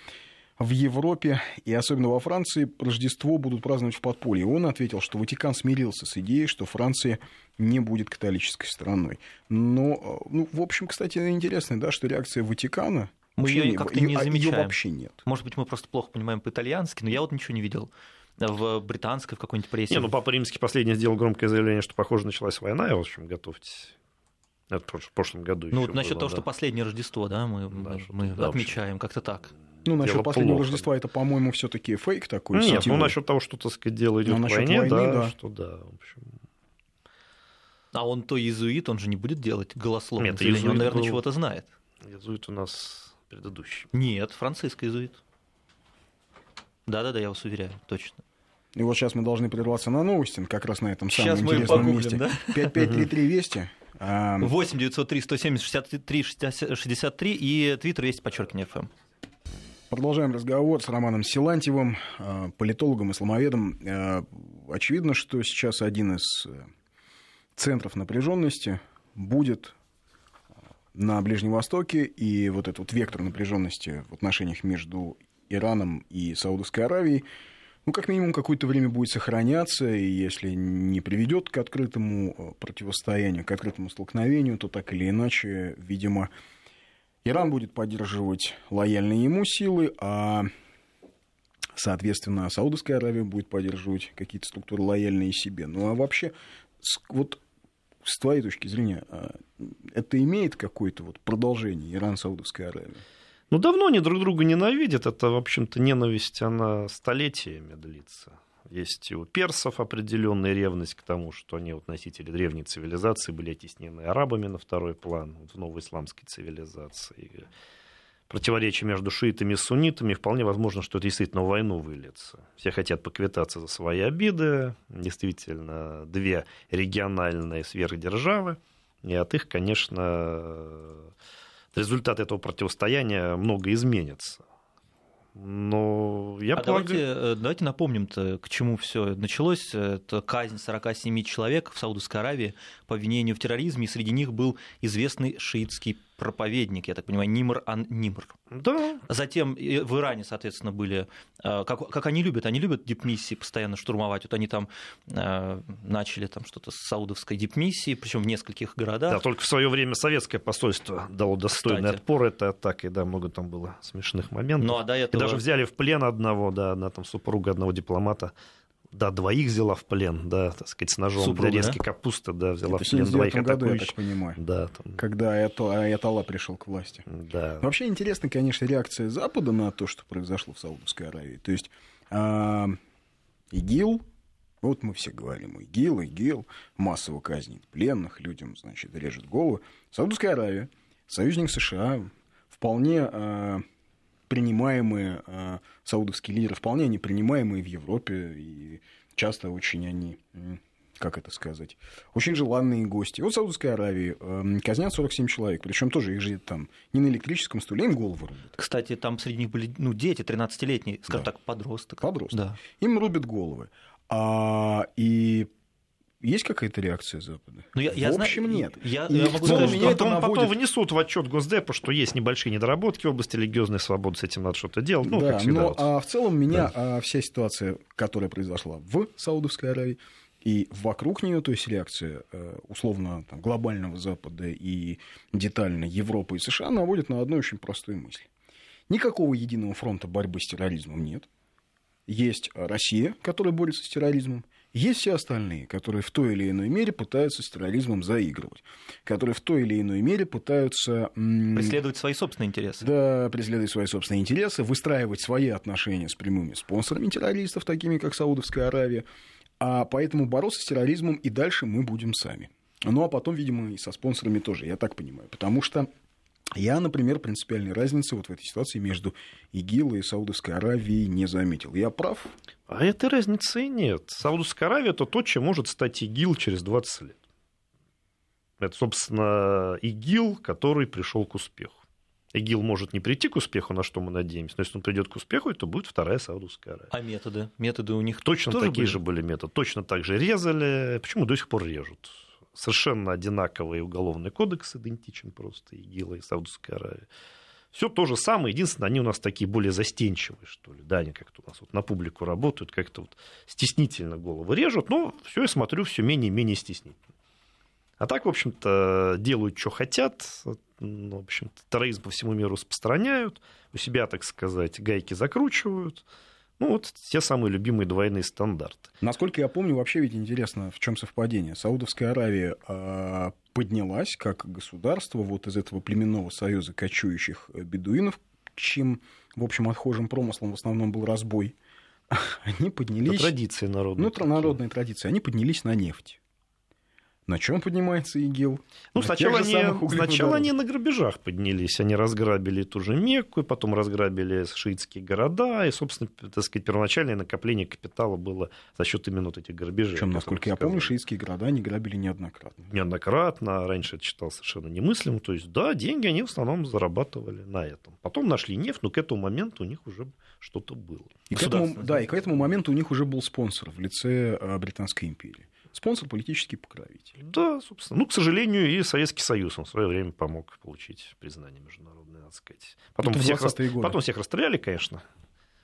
в Европе и особенно во Франции Рождество будут праздновать в подполье. Он ответил, что Ватикан смирился с идеей, что Франция не будет католической страной. Но, ну, в общем, кстати, интересно, да, что реакция Ватикана мы ее как-то не а замечаем. Ее вообще нет. Может быть, мы просто плохо понимаем по-итальянски, но я вот ничего не видел в британской, в какой-нибудь прессе. Не, ну Папа Римский последний сделал громкое заявление, что, похоже, началась война, и, в общем, готовьтесь. Это в прошлом году. Ну, вот насчет было, того, да. что последнее Рождество, да, мы, да, мы да, отмечаем как-то так. Ну, насчет последнего плохо. Рождества это, по-моему, все-таки фейк такой. Нет, сетевой. ну насчет того, что, так сказать, дело идет ну, к войне, войны, да, да, что да, в общем. А он то иезуит, он же не будет делать голословное Нет, заявление, он, наверное, был... чего-то знает. Иезуит у нас предыдущий. Нет, Франциско иезуит. Да-да-да, я вас уверяю, точно. И вот сейчас мы должны прерваться на новости, как раз на этом самом сейчас интересном месте. Да? 5533 Вести. 8 903 170 63 63 и твиттер есть подчеркивание ФМ. Продолжаем разговор с Романом Силантьевым, а, политологом, исламоведом. А, очевидно, что сейчас один из э, центров напряженности будет на Ближнем Востоке, и вот этот вот вектор напряженности в отношениях между Ираном и Саудовской Аравией – ну, как минимум, какое-то время будет сохраняться, и если не приведет к открытому э, противостоянию, к открытому столкновению, то так или иначе, видимо, Иран будет поддерживать лояльные ему силы, а, соответственно, Саудовская Аравия будет поддерживать какие-то структуры лояльные себе. Ну, а вообще, вот с твоей точки зрения, а, это имеет какое-то вот продолжение Иран-Саудовская Аравия? Ну, давно они друг друга ненавидят. Это, в общем-то, ненависть, она столетиями длится. Есть и у персов определенная ревность к тому, что они вот носители древней цивилизации были оттеснены арабами на второй план вот в новой исламской цивилизации. Противоречие между шиитами и суннитами, вполне возможно, что это действительно в войну выльется. Все хотят поквитаться за свои обиды. Действительно, две региональные сверхдержавы. И от их, конечно, результат этого противостояния много изменится. Но я а полагаю... давайте, э, давайте напомним-то, к чему все началось. Это казнь 47 человек в Саудовской Аравии по обвинению в терроризме, и среди них был известный шиитский проповедник, я так понимаю, Нимр Ан-Нимр. Да. Затем в Иране, соответственно, были, э, как, как они любят, они любят дипмиссии постоянно штурмовать. Вот они там э, начали там что-то с саудовской дипмиссии, причем в нескольких городах. Да, только в свое время советское посольство дало достойный Кстати. отпор этой атаке, да, много там было смешных моментов. Ну, а до этого... И даже взяли в плен одного, да, одна там супруга одного дипломата да, двоих взяла в плен, да, так сказать, с ножом Супруга, для резки да? капусты, да, взяла это в плен двоих году, я так понимаю. Да, там... Когда Аятолла пришел к власти. Да. Вообще интересно, конечно, реакция Запада на то, что произошло в Саудовской Аравии. То есть э, ИГИЛ, вот мы все говорим, ИГИЛ, ИГИЛ, массово казнит пленных, людям, значит, режет головы. Саудовская Аравия, союзник США, вполне э, принимаемые, э, саудовские лидеры, вполне они принимаемые в Европе, и часто очень они, как это сказать, очень желанные гости. Вот в Саудовской Аравии э, казнят 47 человек, причем тоже их же там не на электрическом стуле, им голову рубят. Кстати, там среди них были ну, дети 13-летние, скажем да. так, подросток. Подросток. Да. Им рубят головы. А, и есть какая-то реакция Запада? Ну, я, я в общем, знаю, нет. Я, я могу сказать, что потом, наводит... потом внесут в отчет Госдепа, что есть небольшие недоработки в области религиозной свободы, с этим надо что-то делать. Ну, да, как всегда, но вот. а в целом меня да. а, вся ситуация, которая произошла в Саудовской Аравии, и вокруг нее, то есть реакция э, условно там, глобального Запада и детально Европы и США наводит на одну очень простую мысль. Никакого единого фронта борьбы с терроризмом нет. Есть Россия, которая борется с терроризмом, есть все остальные, которые в той или иной мере пытаются с терроризмом заигрывать, которые в той или иной мере пытаются... Преследовать свои собственные интересы. Да, преследовать свои собственные интересы, выстраивать свои отношения с прямыми спонсорами террористов, такими как Саудовская Аравия. А поэтому бороться с терроризмом и дальше мы будем сами. Ну а потом, видимо, и со спонсорами тоже, я так понимаю. Потому что я, например, принципиальной разницы вот в этой ситуации между ИГИЛ и Саудовской Аравией не заметил. Я прав? А этой разницы нет. Саудовская Аравия – это то, чем может стать ИГИЛ через 20 лет. Это, собственно, ИГИЛ, который пришел к успеху. ИГИЛ может не прийти к успеху, на что мы надеемся, но если он придет к успеху, то будет вторая Саудовская Аравия. А методы? Методы у них точно такие были? же были методы. Точно так же резали. Почему до сих пор режут? Совершенно одинаковый уголовный кодекс, идентичен просто ИГИЛа и Саудовской Аравии. все то же самое, единственное, они у нас такие более застенчивые, что ли, да, они как-то у нас вот на публику работают, как-то вот стеснительно головы режут, но все я смотрю, все менее и менее стеснительно. А так, в общем-то, делают, что хотят, ну, в общем терроризм по всему миру распространяют, у себя, так сказать, гайки закручивают, ну, вот те самые любимые двойные стандарты. Насколько я помню, вообще ведь интересно, в чем совпадение. Саудовская Аравия э, поднялась как государство вот из этого племенного союза кочующих э, бедуинов, чем, в общем, отхожим промыслом в основном был разбой. Они поднялись... Это традиции народные. Ну, народные традиции. Они поднялись на нефть. На чем поднимается ИГИЛ? Ну, на сначала, они, сначала они на грабежах поднялись. Они разграбили ту же Мекку, и потом разграбили шиитские города. И, собственно, так сказать, первоначальное накопление капитала было за счет именно вот этих грабежей. Причем, насколько я помню, шиитские города они грабили неоднократно. Неоднократно. Раньше это считалось совершенно немыслимым. То есть, да, деньги они в основном зарабатывали на этом. Потом нашли нефть, но к этому моменту у них уже что-то было. И к этому, да, и к этому моменту у них уже был спонсор в лице э, Британской империи спонсор политический покровитель. Да, собственно. Ну, к сожалению, и Советский Союз он в свое время помог получить признание международное, надо сказать. Потом, всех, годы. потом всех расстреляли, конечно,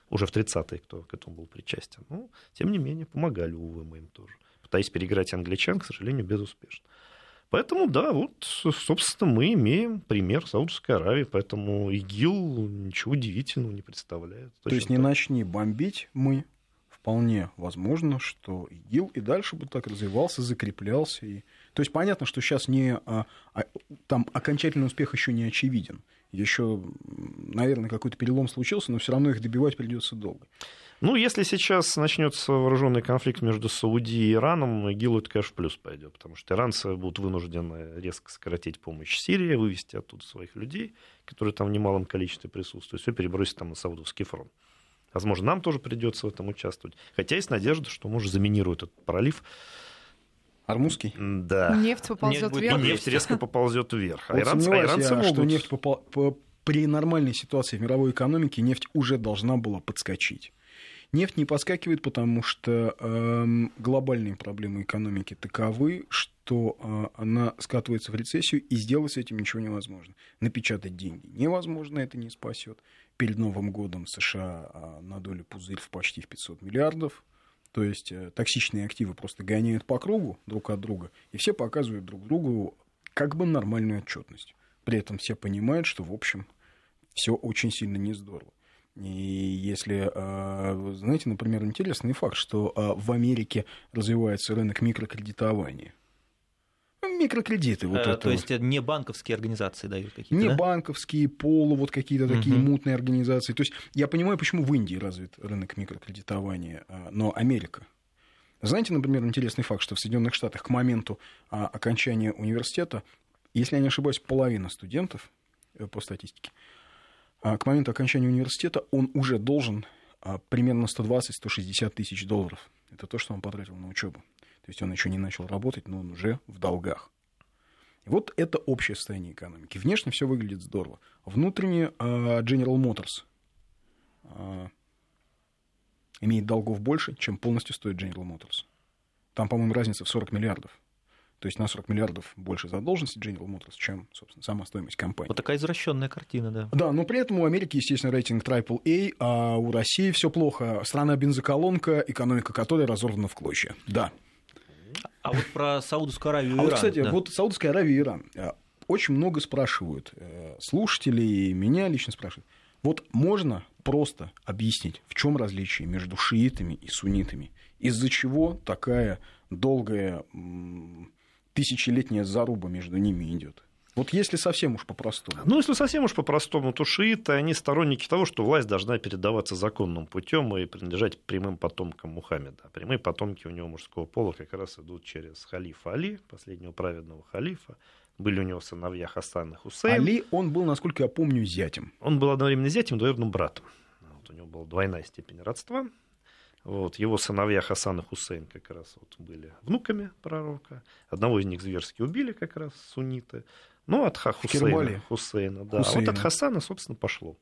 уже в 30-е, кто к этому был причастен. Но, тем не менее, помогали, увы, мы им тоже. Пытаясь переиграть англичан, к сожалению, безуспешно. Поэтому, да, вот, собственно, мы имеем пример Саудовской Аравии, поэтому ИГИЛ ничего удивительного не представляет. То есть не так. начни бомбить мы, вполне возможно, что ИГИЛ и дальше бы так развивался, закреплялся. И... То есть понятно, что сейчас не, а, а, там окончательный успех еще не очевиден. Еще, наверное, какой-то перелом случился, но все равно их добивать придется долго. Ну, если сейчас начнется вооруженный конфликт между Саудией и Ираном, ИГИЛу это, конечно, плюс пойдет, потому что иранцы будут вынуждены резко сократить помощь Сирии, вывести оттуда своих людей, которые там в немалом количестве присутствуют, все перебросить там на Саудовский фронт. Возможно, нам тоже придется в этом участвовать. Хотя есть надежда, что, может, заминирует этот пролив. Армузский? Да. Нефть поползет вверх. нефть резко поползет вверх. А вот иранцы, а иранцы могут... что нефть попол... по... при нормальной ситуации в мировой экономике нефть уже должна была подскочить. Нефть не подскакивает, потому что э, глобальные проблемы экономики таковы, что э, она скатывается в рецессию, и сделать с этим ничего невозможно. Напечатать деньги невозможно, это не спасет перед Новым годом США а, надули пузырь в почти в 500 миллиардов. То есть э, токсичные активы просто гоняют по кругу друг от друга, и все показывают друг другу как бы нормальную отчетность. При этом все понимают, что, в общем, все очень сильно не здорово. И если, а, знаете, например, интересный факт, что а, в Америке развивается рынок микрокредитования. Микрокредиты. Вот а, это то есть не банковские организации дают какие-то, Не да? банковские, полу, вот какие-то такие угу. мутные организации. То есть я понимаю, почему в Индии развит рынок микрокредитования, а, но Америка. Знаете, например, интересный факт, что в Соединенных Штатах к моменту а, окончания университета, если я не ошибаюсь, половина студентов э, по статистике, а, к моменту окончания университета он уже должен примерно 120-160 тысяч долларов. Это то, что он потратил на учебу. То есть он еще не начал работать, но он уже в долгах. И вот это общее состояние экономики. Внешне все выглядит здорово. Внутренне а, General Motors а, имеет долгов больше, чем полностью стоит General Motors. Там, по-моему, разница в 40 миллиардов. То есть на 40 миллиардов больше задолженности General Motors, чем, собственно, сама стоимость компании. Вот такая извращенная картина, да. Да, но при этом у Америки, естественно, рейтинг AAA, а у России все плохо. Страна бензоколонка, экономика которой разорвана в клочья. Да. А вот про Саудовскую Аравию и Иран. А вот, кстати, да. вот Саудовская Аравия и Иран. Э, очень много спрашивают э, слушатели, и меня лично спрашивают. Вот можно просто объяснить, в чем различие между шиитами и суннитами? Из-за чего такая долгая тысячелетняя заруба между ними идет? Вот если совсем уж по-простому. Ну, если совсем уж по-простому, то шииты, они сторонники того, что власть должна передаваться законным путем и принадлежать прямым потомкам Мухаммеда. А прямые потомки у него мужского пола как раз идут через халифа Али, последнего праведного халифа. Были у него сыновья Хасан и Хусейн. Али, он был, насколько я помню, зятем. Он был одновременно зятем и двоюродным братом. Вот у него была двойная степень родства. Вот, его сыновья Хасан и Хусейн как раз вот были внуками пророка. Одного из них зверски убили как раз сунниты. Ну, от Хусейна, Хусейна, да. Хусейна. А вот от Хасана, собственно, пошло.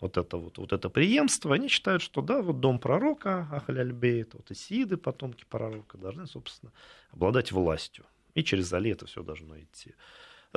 Вот это вот, вот это преемство. Они считают, что да, вот дом пророка Ахаляльбейт, вот исиды, потомки пророка, должны, собственно, обладать властью. И через Али это все должно идти.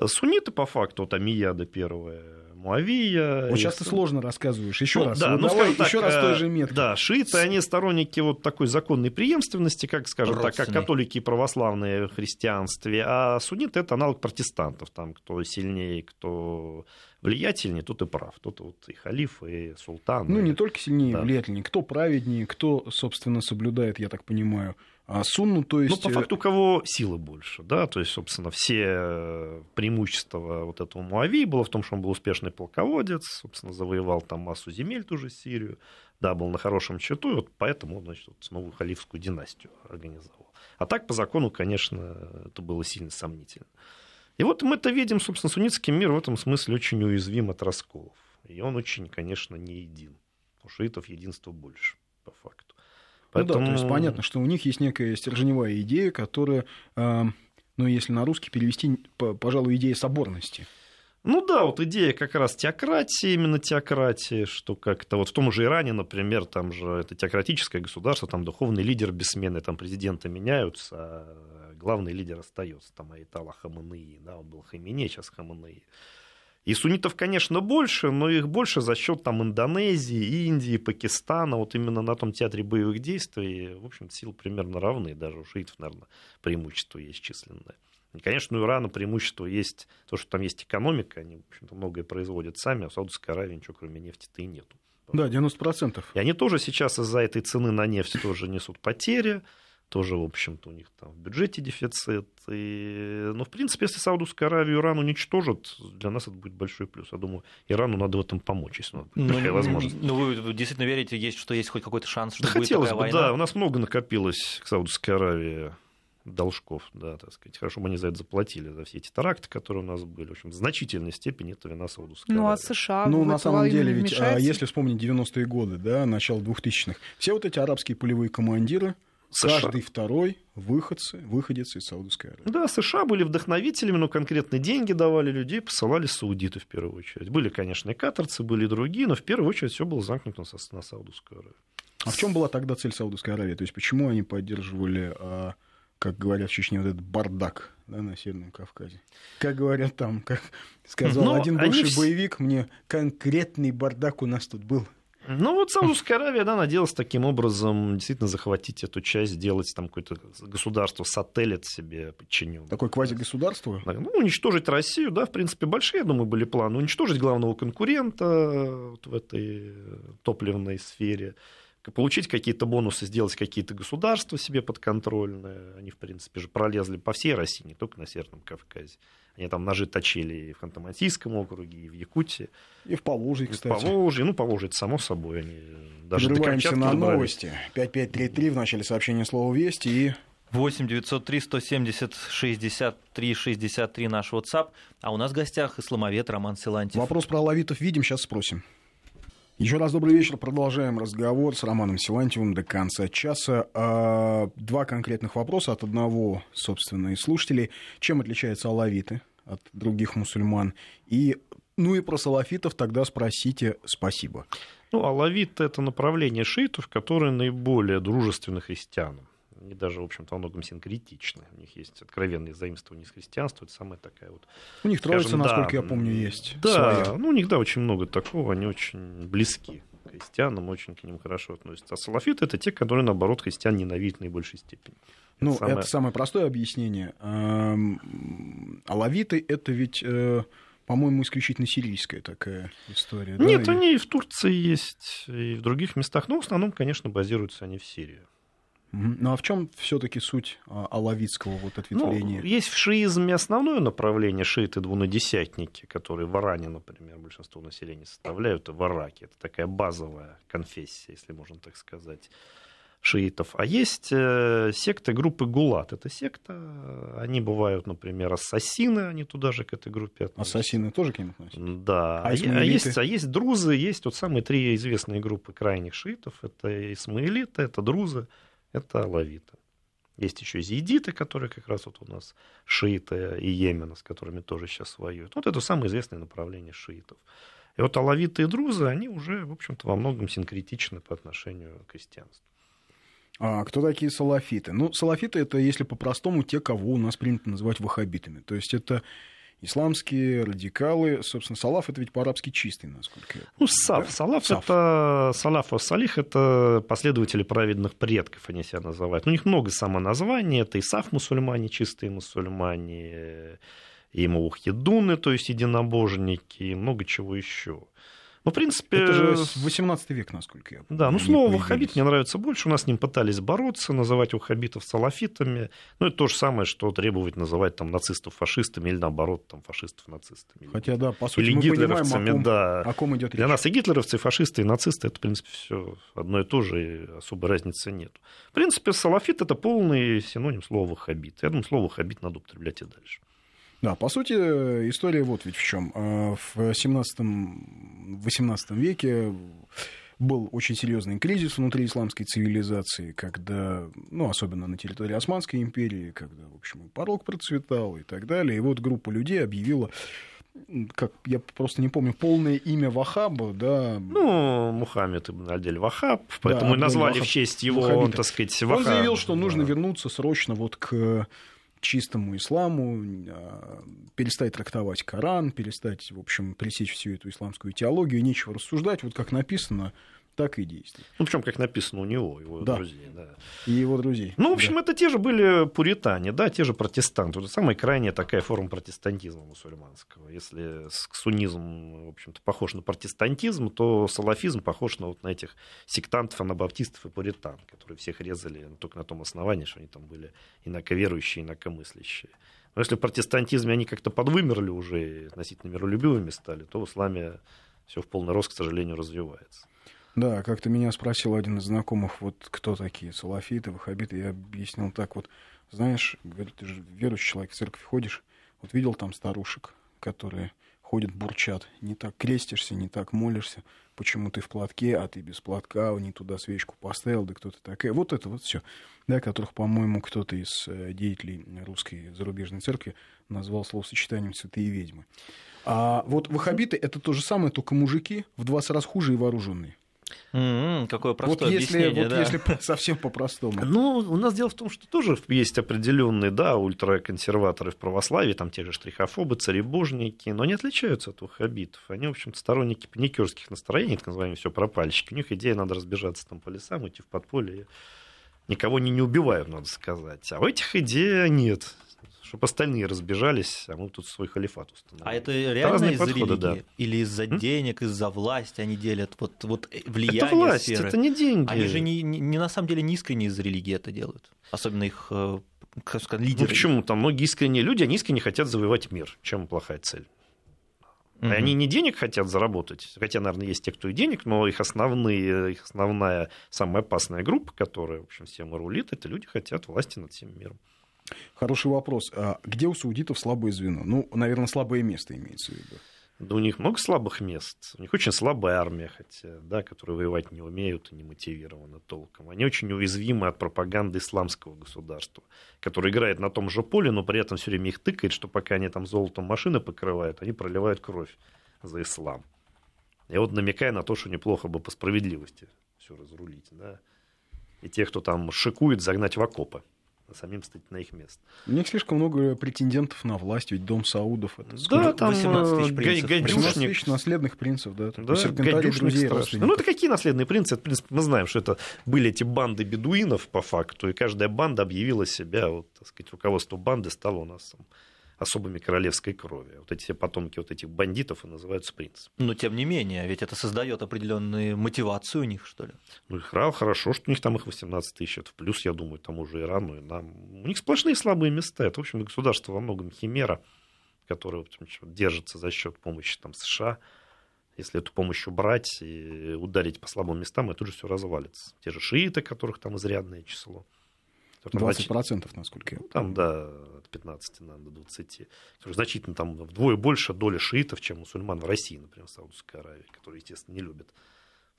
Сунниты, по факту, вот Амияда первая, Муавия. Вот сейчас ты сложно рассказываешь. Еще ну, раз. Да, вот ну, давай так, еще раз той же метке. Да, шииты, они сторонники вот такой законной преемственности, как, скажем так, как католики и православные в христианстве, а сунниты это аналог протестантов, там, кто сильнее, кто влиятельнее, тот и прав. Тот вот и халиф, и султан. Ну, и... не только сильнее, да. влиятельнее. Кто праведнее, кто, собственно, соблюдает, я так понимаю, а сунну, то есть... Ну, по факту, у кого силы больше, да, то есть, собственно, все преимущества вот этого Муавии было в том, что он был успешный полководец, собственно, завоевал там массу земель, ту же Сирию, да, был на хорошем счету, и вот поэтому, значит, вот новую халифскую династию организовал. А так, по закону, конечно, это было сильно сомнительно. И вот мы это видим, собственно, суннитский мир в этом смысле очень уязвим от расколов. И он очень, конечно, не един. У шиитов единства больше, по факту. Поэтому... Ну да, то есть понятно, что у них есть некая стержневая идея, которая, э, ну, если на русский перевести, пожалуй, идея соборности. Ну да, вот идея как раз теократии, именно теократии, что как-то вот в том же Иране, например, там же это теократическое государство, там духовный лидер бессменный, там президенты меняются, а главный лидер остается, там Айтала Хаманеи, да, он был Хамине, сейчас Хаманеи. И суннитов, конечно, больше, но их больше за счет там, Индонезии, Индии, Пакистана. Вот именно на том театре боевых действий, в общем сил примерно равны. Даже у шиитов, наверное, преимущество есть численное. И, конечно, у Ирана преимущество есть то, что там есть экономика. Они, в общем-то, многое производят сами, а в Саудовской Аравии ничего кроме нефти-то и нету. Да, 90%. И они тоже сейчас из-за этой цены на нефть тоже несут потери тоже, в общем-то, у них там в бюджете дефицит. И... Но, в принципе, если Саудовская Аравия Иран уничтожит, для нас это будет большой плюс. Я думаю, Ирану надо в этом помочь, если у ну, такая возможность. Ну, вы действительно верите, есть, что есть хоть какой-то шанс, что да будет хотелось такая бы, война? Да, у нас много накопилось к Саудовской Аравии должков, да, так сказать. Хорошо, мы они за это заплатили, за все эти теракты, которые у нас были. В общем, в значительной степени это вина Саудовской Ну, а. США Ну, на самом деле, ведь, а, если вспомнить 90-е годы, да, начало 2000-х, все вот эти арабские полевые командиры, США. каждый второй выходцы, выходец из Саудовской Аравии. Да, США были вдохновителями, но конкретно деньги давали людей, посылали саудиты в первую очередь. Были, конечно, и катарцы, были и другие, но в первую очередь все было замкнуто на Саудовскую Аравию. А в чем была тогда цель Саудовской Аравии? То есть почему они поддерживали, а, как говорят в Чечне, вот этот бардак да, на Северном Кавказе? Как говорят там, как сказал Но один они бывший вс- боевик, мне конкретный бардак у нас тут был. Ну вот Саудовская Аравия, да, надеялась таким образом действительно захватить эту часть, сделать там какое-то государство-сателлит себе подчиненное. Такое квазигосударство. Ну, уничтожить Россию, да, в принципе, большие, я думаю, были планы. Уничтожить главного конкурента вот в этой топливной сфере, получить какие-то бонусы, сделать какие-то государства себе подконтрольные. Они, в принципе, же пролезли по всей России, не только на Северном Кавказе. Они там ножи точили и в Ханты-Мансийском округе, и в Якутии, И в Поволжье, и в кстати. Поволжье. Ну, Поволжье, это само собой. Они даже до Прерываемся Камчатки на добрались. новости. 5533 в начале сообщения слова «Вести» и 8 903 170 63 63 наш WhatsApp. А у нас в гостях исламовед Роман Силантьев. Вопрос про алавитов видим, сейчас спросим. Еще раз добрый вечер. Продолжаем разговор с Романом Силантьевым до конца часа. А, Два конкретных вопроса от одного, собственно, из слушателей. Чем отличаются алавиты от других мусульман? И, ну и про салафитов тогда спросите спасибо. Ну, алавиты – это направление шиитов, которые наиболее дружественны христианам. Они даже, в общем-то, во многом синкретичны. У них есть откровенные заимствования из христианства. Это самая такая вот... У них троица, скажем, да, насколько я помню, есть. Да, своя. ну у них, да, очень много такого. Они очень близки к христианам, очень к ним хорошо относятся. А салафиты – это те, которые, наоборот, христиан ненавидят в наибольшей степени. Ну, Это самое- это самое простое объяснение. Эм, Алавиты — это ведь, э, по-моему, исключительно сирийская такая история. да? Нет, И- они и в Турции есть, и в других местах. Но в основном, конечно, базируются они в Сирии. Ну а в чем все-таки суть а, алавитского вот Ну, ответвления? есть в шиизме основное направление шииты двунадесятники, которые в Иране, например, большинство населения составляют, в Ираке. Это такая базовая конфессия, если можно так сказать, шиитов. А есть э, секты группы Гулат. Это секта, они бывают, например, ассасины, они туда же к этой группе относятся. Ассасины тоже к ним относятся? Да, А а, а есть, а есть друзы, есть вот самые три известные группы крайних шиитов. Это исмаилиты, это друзы, это алавиты. Есть еще зиидиты, которые как раз вот у нас шииты и Йемена, с которыми тоже сейчас воюют. Вот это самое известное направление шиитов. И вот алавиты и друзы, они уже, в общем-то, во многом синкретичны по отношению к христианству. А кто такие салафиты? Ну, салафиты — это, если по-простому, те, кого у нас принято называть ваххабитами. То есть это исламские радикалы. Собственно, салаф это ведь по-арабски чистый, насколько я Ну, сав. Да? Салаф Саф. это салаф салих это последователи праведных предков, они себя называют. У них много самоназваний. Это Исаф мусульмане, чистые мусульмане, и Маухедуны, то есть единобожники, и много чего еще. Ну, в принципе... Это же 18 век, насколько я помню. Да, ну, слово «ваххабит» мне нравится больше. У нас с ним пытались бороться, называть ваххабитов салафитами. Ну, это то же самое, что требовать называть там нацистов фашистами или, наоборот, там, фашистов нацистами. Хотя, да, по сути, или мы гитлеровцами, понимаем, о ком, да. о ком идет речь. Для нас и гитлеровцы, и фашисты, и нацисты, это, в принципе, все одно и то же, и особой разницы нет. В принципе, салафит – это полный синоним слова «ваххабит». Я думаю, слово «ваххабит» надо употреблять и дальше. Да, по сути, история вот ведь в чем. А, в 17-18 веке был очень серьезный кризис внутри исламской цивилизации, когда, ну, особенно на территории Османской империи, когда, в общем, порог процветал и так далее. И вот группа людей объявила как я просто не помню полное имя Вахаба, да. Ну, Мухаммед ибн Адель Вахаб, поэтому да, и назвали Вахаб, в честь его, он, так сказать, Вахаб. Он заявил, что нужно вернуться срочно вот к чистому исламу, а, перестать трактовать Коран, перестать, в общем, пресечь всю эту исламскую теологию, нечего рассуждать, вот как написано так и действует. Ну, причем, как написано у него, его да. друзей. Да. И его друзей. Ну, в общем, да. это те же были пуритане, да, те же протестанты. Это самая крайняя такая форма протестантизма мусульманского. Если суннизм, в общем-то, похож на протестантизм, то салафизм похож на вот на этих сектантов, анабаптистов и пуритан, которые всех резали только на том основании, что они там были инаковерующие, инакомыслящие. Но если в протестантизме они как-то подвымерли уже, относительно миролюбивыми стали, то в исламе все в полный рост, к сожалению, развивается. Да, как-то меня спросил один из знакомых, вот кто такие салафиты, ваххабиты, я объяснил так вот, знаешь, говорит, ты же верующий человек, в церковь ходишь, вот видел там старушек, которые ходят, бурчат, не так крестишься, не так молишься, почему ты в платке, а ты без платка, не туда свечку поставил, да кто-то такая. Вот это вот все, да, которых, по-моему, кто-то из э, деятелей русской зарубежной церкви назвал словосочетанием «святые ведьмы». А вот ваххабиты — это то же самое, только мужики в 20 раз хуже и вооруженные. Mm-hmm, какое простое вот если, объяснение, вот да. если совсем по-простому. Ну, у нас дело в том, что тоже есть определенные, да, ультраконсерваторы в православии, там те же штрихофобы, царебожники, но они отличаются от ваххабитов. Они, в общем-то, сторонники паникерских настроений, так называемые все пропальщики. У них идея надо разбежаться там по лесам, идти в подполье. Никого они не убивают, надо сказать. А у этих идей нет чтобы остальные разбежались, а мы тут свой халифат установили. А это реально из-за религии? Да. Или из-за денег, из-за власти они делят вот, вот влияние Это власть, сферы? это не деньги. Они же не, не, не на самом деле не искренне из-за религии это делают. Особенно их э, как сказать, лидеры. Ну почему? Там многие искренние люди, они искренне хотят завоевать мир. Чем плохая цель? Mm-hmm. Они не денег хотят заработать, хотя, наверное, есть те, кто и денег, но их, основные, их основная, самая опасная группа, которая, в общем, всем рулит, это люди хотят власти над всем миром. Хороший вопрос. А где у саудитов слабое звено? Ну, наверное, слабое место имеется в виду. Да у них много слабых мест. У них очень слабая армия, хотя, да, которые воевать не умеют и не мотивированы толком. Они очень уязвимы от пропаганды исламского государства, которое играет на том же поле, но при этом все время их тыкает, что пока они там золотом машины покрывают, они проливают кровь за ислам. Я вот намекаю на то, что неплохо бы по справедливости все разрулить, да. И тех, кто там шикует, загнать в окопы самим стать на их место. У них слишком много претендентов на власть, ведь дом Саудов это Да, там 18 тысяч принцев. 18 тысяч наследных принцев, да. да друзей, Ну, это какие наследные принцы? Это, в принципе, мы знаем, что это были эти банды бедуинов, по факту, и каждая банда объявила себя, вот, так сказать, руководство банды стало у нас там, особыми королевской крови. Вот эти все потомки вот этих бандитов и называются принцами. Но тем не менее, ведь это создает определенную мотивацию у них, что ли? Ну, хорошо, что у них там их 18 тысяч. Это в плюс, я думаю, тому же Ирану и нам. У них сплошные слабые места. Это, в общем, государство во многом химера, которое в общем, держится за счет помощи там, США. Если эту помощь убрать и ударить по слабым местам, это уже все развалится. Те же шииты, которых там изрядное число. 20%, насколько я помню. Там, да, от 15 на до 20. Значительно там вдвое больше доля шиитов, чем мусульман в России, например, в Саудовской Аравии, которые, естественно, не любят.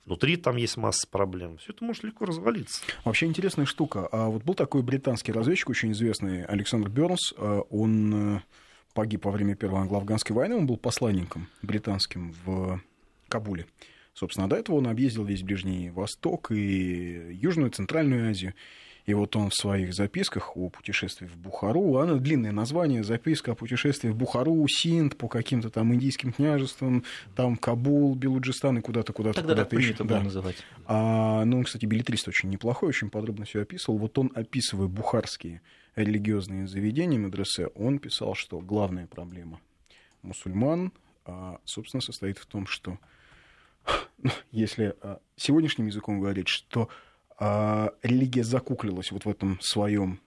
Внутри там есть масса проблем. Все это может легко развалиться. Вообще интересная штука. А вот был такой британский разведчик, очень известный, Александр Бернс. А он э, погиб во время Первой англо-афганской войны. Он был посланником британским в Кабуле. Собственно, до этого он объездил весь Ближний Восток и Южную, Центральную Азию. И вот он в своих записках о путешествии в Бухару, она длинное название, записка о путешествии в Бухару, Синд, по каким-то там индийским княжествам, там Кабул, Белуджистан и куда-то, куда-то, Тогда куда-то еще. было называть. А, ну, он, кстати, билетрист очень неплохой, очень подробно все описывал. Вот он, описывая бухарские религиозные заведения медресе, он писал, что главная проблема мусульман, а, собственно, состоит в том, что ну, если а, сегодняшним языком говорить, что а, религия закуклилась вот в этом своем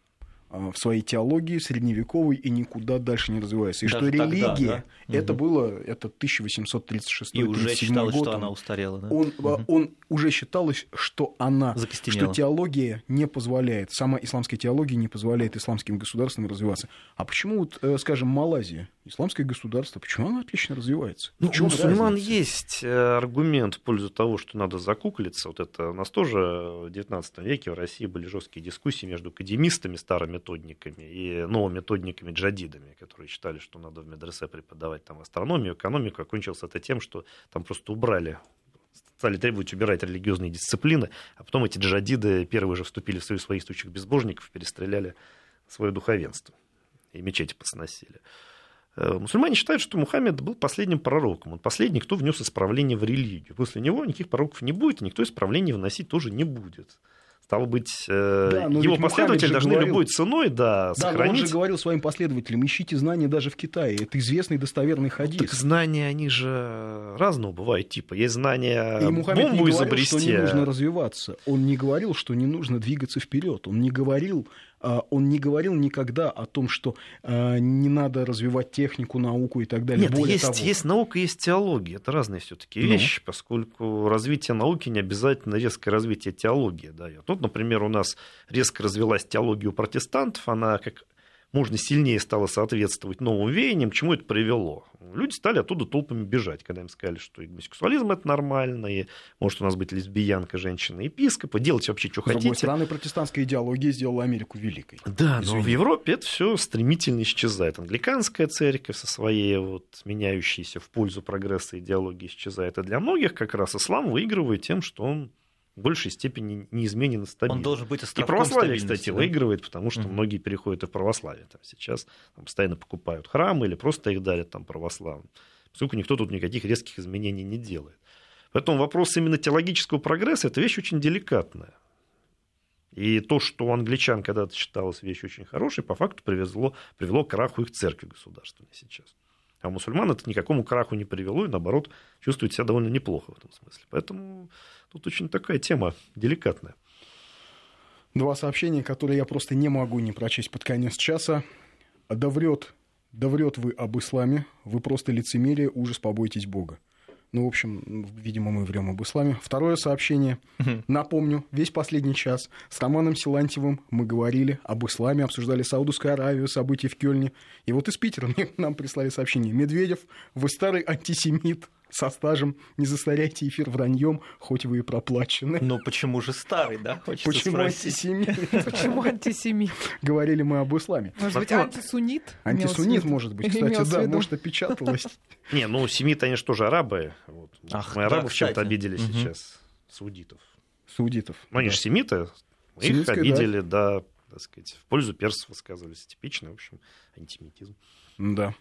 а, в своей теологии средневековой и никуда дальше не развивается. И Даже что тогда, религия, да? это Мгм. было, это 1836 И уже 37 считалось, год, что он- она устарела. Да? он, а, Мгм. он уже считалось, что она, что теология не позволяет, сама исламская теология не позволяет исламским государствам развиваться. А почему, вот, э, скажем, Малайзия, исламское государство, почему оно отлично развивается? Ну, у мусульман разница? есть э, аргумент в пользу того, что надо закуклиться. Вот это у нас тоже в XIX веке в России были жесткие дискуссии между академистами, старометодниками и новометодниками, джадидами, которые считали, что надо в медресе преподавать там астрономию, экономику. Окончилось это тем, что там просто убрали стали требовать убирать религиозные дисциплины, а потом эти джадиды первые же вступили в союз воинствующих безбожников, перестреляли свое духовенство и мечети посносили. Э, Мусульмане считают, что Мухаммед был последним пророком. Он последний, кто внес исправление в религию. После него никаких пророков не будет, и никто исправления вносить тоже не будет. Стало быть, э, Да, его последователи должны говорил- любой ценой да, Да, но он сохранить. же говорил своим последователям, ищите знания даже в Китае. Это известный достоверный хадис. Так знания, они же разного бывают типа. Есть знания И Мухаммед бомбу не говорил, изобрести. что не нужно развиваться. Он не говорил, что не нужно двигаться вперед. Он не говорил, а, он не говорил никогда о том, что а, не надо развивать технику, науку и так далее. Нет, Более есть, того, есть наука, есть теология. Это разные все-таки Ну. вещи, поскольку развитие науки не обязательно резкое развитие теологии дает. Вот, например, у нас резко развилась теология у протестантов, она как можно сильнее стала соответствовать новым веяниям, к чему это привело. Люди стали оттуда толпами бежать, когда им сказали, что и гомосексуализм это нормально, и может у нас быть лесбиянка, женщина, епископа, делать вообще, что с другой хотите. стороны, протестантская идеология сделала Америку великой. Да, но Извини. в Европе это все стремительно исчезает. Англиканская церковь со своей вот меняющейся в пользу прогресса идеологии исчезает. И для многих как раз ислам выигрывает тем, что он в большей степени неизменен и стабилен. Он должен быть И православие, кстати, да? выигрывает, потому что Мгм. многие переходят и в православие. Там сейчас там, постоянно покупают храмы или просто их дарят там православным. Поскольку никто тут никаких резких изменений не делает. Поэтому вопрос именно теологического прогресса – это вещь очень деликатная. И то, что у англичан когда-то считалось вещью очень хорошей, по факту привезло, привело к краху их церкви государственной сейчас. А мусульман это никакому краху не привело, и наоборот, чувствуют себя довольно неплохо в этом смысле. Поэтому тут очень такая тема деликатная. Два сообщения, которые я просто не могу не прочесть под конец часа. Да врет, да врет вы об исламе, вы просто лицемерие, ужас, побойтесь Бога. Ну, в общем, видимо, мы врем об исламе. Второе сообщение. Напомню, весь последний час с Романом Силантьевым мы говорили об исламе, обсуждали Саудовскую Аравию, события в Кёльне. И вот из Питера нам прислали сообщение. Медведев, вы старый антисемит со стажем, не засоряйте эфир враньем, хоть вы и проплачены. Но почему же старый, да? Хочется Почему спросить. антисемит? Почему антисемит? Говорили мы об исламе. Может быть, антисунит? Антисунит, может быть, кстати, да, может, опечаталось. Не, ну семиты, они же тоже арабы. Ах, Мы арабов чем-то обидели сейчас, саудитов. Саудитов. Ну, они же семиты, мы их обидели, да. так сказать, в пользу персов высказывались. Типичный, в общем, антисемитизм. Да.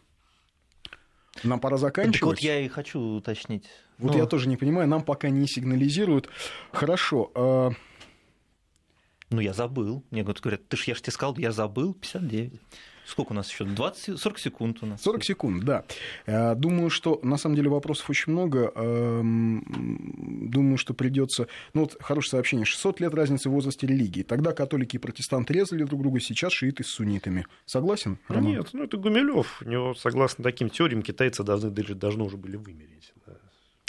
Нам пора Так заканчивать. вот я и хочу уточнить. Вот Ну, я тоже не понимаю, нам пока не сигнализируют. Хорошо, а, Ну, я забыл. Мне говорят, ты ж, я же тебе сказал, я забыл, 59. Сколько у нас еще? 20, 40 секунд у нас. 40 секунд, да. Э, Думаю, что на самом деле вопросов очень много. Эм, Думаю, что придется. Ну, вот хорошее сообщение. 600 лет разницы в возрасте религии. Тогда католики и протестанты резали друг друга, сейчас шииты с суннитами. Согласен? Роман? Нет, ну это Гумилев. У него, согласно таким теориям, китайцы должны, даже должны уже были вымереть. да.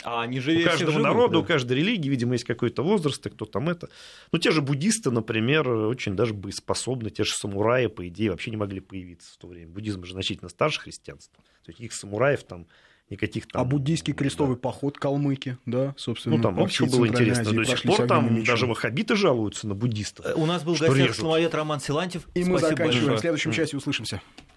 А они же У каждого живут, народа, да. у каждой религии, видимо, есть какой-то возраст, и кто там это. Ну, те же буддисты, например, очень даже боеспособны, те же самураи, по идее, вообще не могли появиться в то время. Буддизм же значительно старше христианства. То есть никаких самураев там, никаких там... А буддийский крестовый поход калмыки, да, собственно. Ну, там по вообще было интересно. Азии До сих пор там даже ваххабиты жалуются на буддистов. Э, У нас был в гостях режут. Роман Силантьев. И мы Спасибо заканчиваем. большое. В следующем часе услышимся.